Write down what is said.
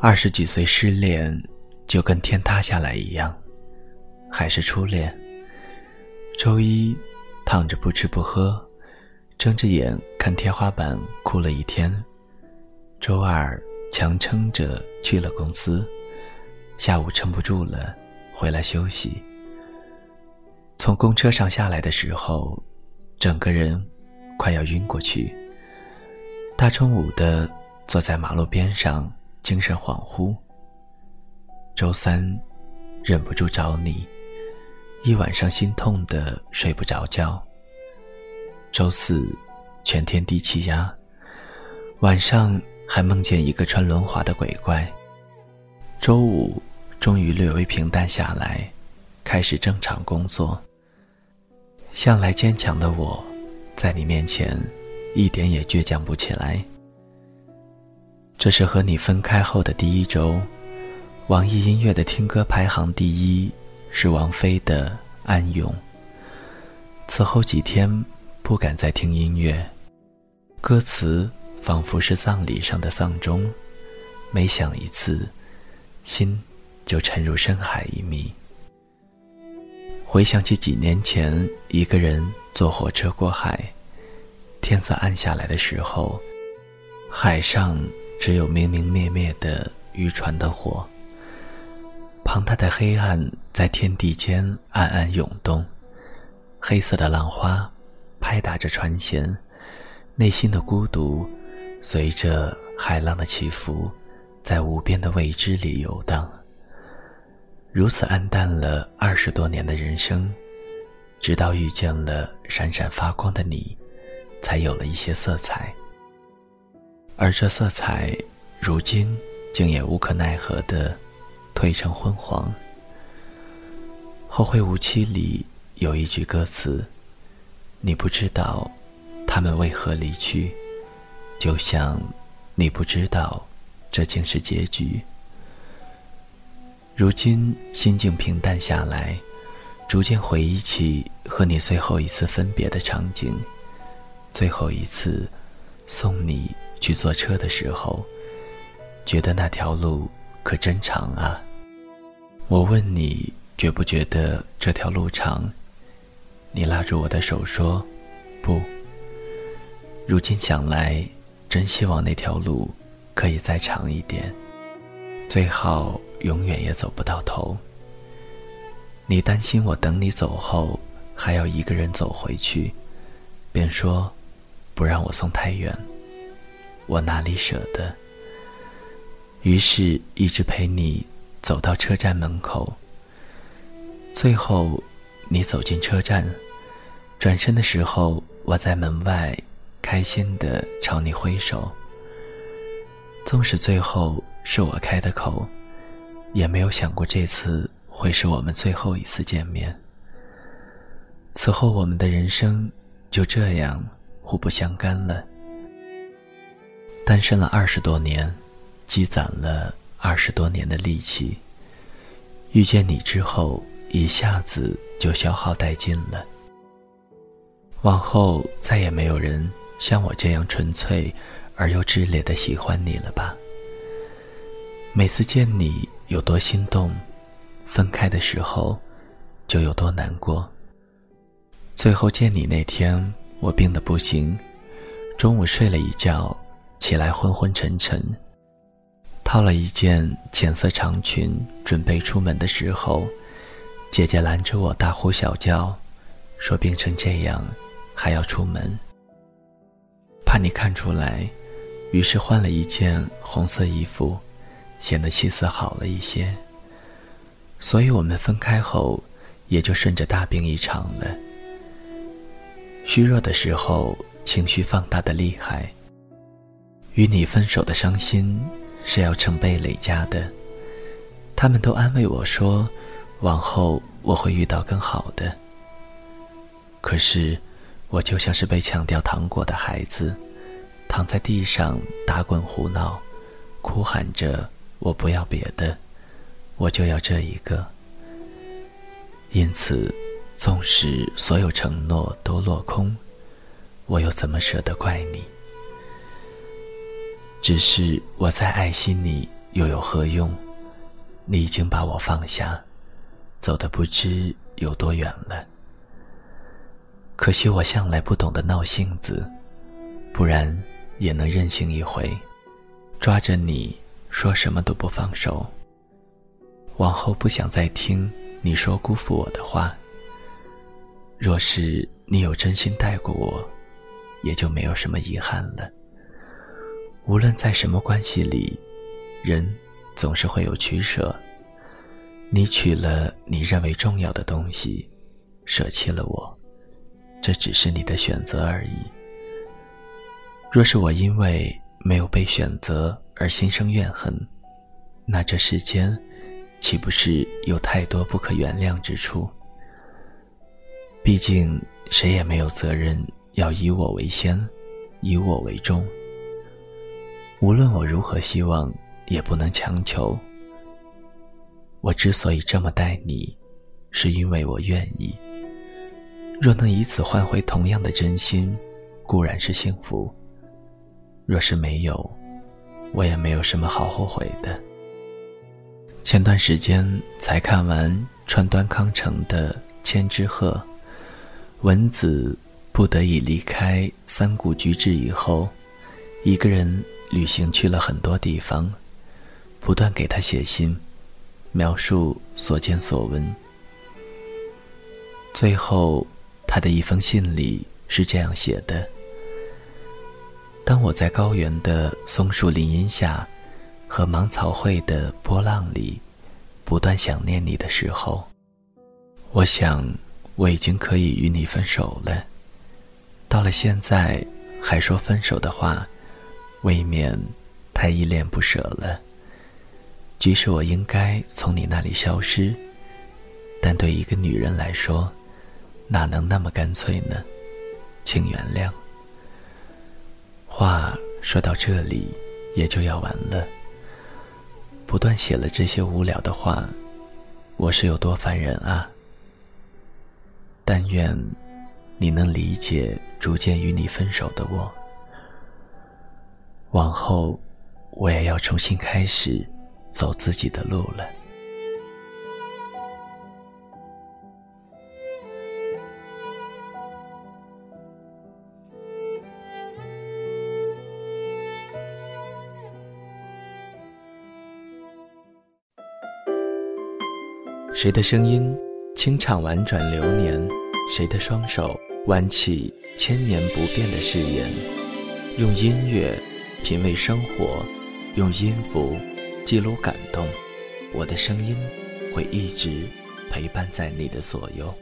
二十几岁失恋，就跟天塌下来一样，还是初恋。周一躺着不吃不喝，睁着眼看天花板哭了一天。周二强撑着去了公司，下午撑不住了，回来休息。从公车上下来的时候，整个人快要晕过去。大中午的坐在马路边上。精神恍惚。周三，忍不住找你，一晚上心痛的睡不着觉。周四，全天低气压，晚上还梦见一个穿轮滑的鬼怪。周五，终于略微平淡下来，开始正常工作。向来坚强的我，在你面前，一点也倔强不起来。这是和你分开后的第一周，网易音乐的听歌排行第一是王菲的《安永》。此后几天不敢再听音乐，歌词仿佛是葬礼上的丧钟，每响一次，心就沉入深海一米。回想起几年前一个人坐火车过海，天色暗下来的时候，海上。只有明明灭灭的渔船的火，庞大的黑暗在天地间暗暗涌动，黑色的浪花拍打着船舷，内心的孤独随着海浪的起伏，在无边的未知里游荡。如此暗淡了二十多年的人生，直到遇见了闪闪发光的你，才有了一些色彩。而这色彩，如今竟也无可奈何的褪成昏黄。后会无期里有一句歌词：“你不知道他们为何离去，就像你不知道这竟是结局。”如今心境平淡下来，逐渐回忆起和你最后一次分别的场景，最后一次送你。去坐车的时候，觉得那条路可真长啊。我问你，觉不觉得这条路长？你拉住我的手说：“不。”如今想来，真希望那条路可以再长一点，最好永远也走不到头。你担心我等你走后还要一个人走回去，便说：“不让我送太远。”我哪里舍得？于是，一直陪你走到车站门口。最后，你走进车站，转身的时候，我在门外开心的朝你挥手。纵使最后是我开的口，也没有想过这次会是我们最后一次见面。此后，我们的人生就这样互不相干了。单身了二十多年，积攒了二十多年的力气。遇见你之后，一下子就消耗殆尽了。往后再也没有人像我这样纯粹而又炽烈的喜欢你了吧？每次见你有多心动，分开的时候就有多难过。最后见你那天，我病得不行，中午睡了一觉。起来昏昏沉沉，套了一件浅色长裙，准备出门的时候，姐姐拦着我，大呼小叫，说病成这样还要出门，怕你看出来，于是换了一件红色衣服，显得气色好了一些。所以我们分开后，也就顺着大病一场了。虚弱的时候，情绪放大的厉害。与你分手的伤心是要成倍累加的。他们都安慰我说，往后我会遇到更好的。可是，我就像是被抢掉糖果的孩子，躺在地上打滚胡闹，哭喊着我不要别的，我就要这一个。因此，纵使所有承诺都落空，我又怎么舍得怪你？只是我再爱惜你，又有何用？你已经把我放下，走的不知有多远了。可惜我向来不懂得闹性子，不然也能任性一回，抓着你说什么都不放手。往后不想再听你说辜负我的话。若是你有真心待过我，也就没有什么遗憾了。无论在什么关系里，人总是会有取舍。你取了你认为重要的东西，舍弃了我，这只是你的选择而已。若是我因为没有被选择而心生怨恨，那这世间岂不是有太多不可原谅之处？毕竟，谁也没有责任要以我为先，以我为重。无论我如何希望，也不能强求。我之所以这么待你，是因为我愿意。若能以此换回同样的真心，固然是幸福；若是没有，我也没有什么好后悔的。前段时间才看完川端康成的《千之鹤》。文子不得已离开三谷居治以后，一个人旅行去了很多地方，不断给他写信，描述所见所闻。最后，他的一封信里是这样写的：“当我在高原的松树林荫下，和芒草会的波浪里，不断想念你的时候，我想。”我已经可以与你分手了，到了现在还说分手的话，未免太依恋不舍了。即使我应该从你那里消失，但对一个女人来说，哪能那么干脆呢？请原谅。话说到这里，也就要完了。不断写了这些无聊的话，我是有多烦人啊！但愿你能理解逐渐与你分手的我。往后，我也要重新开始走自己的路了。谁的声音？清唱婉转流年，谁的双手挽起千年不变的誓言？用音乐品味生活，用音符记录感动。我的声音会一直陪伴在你的左右。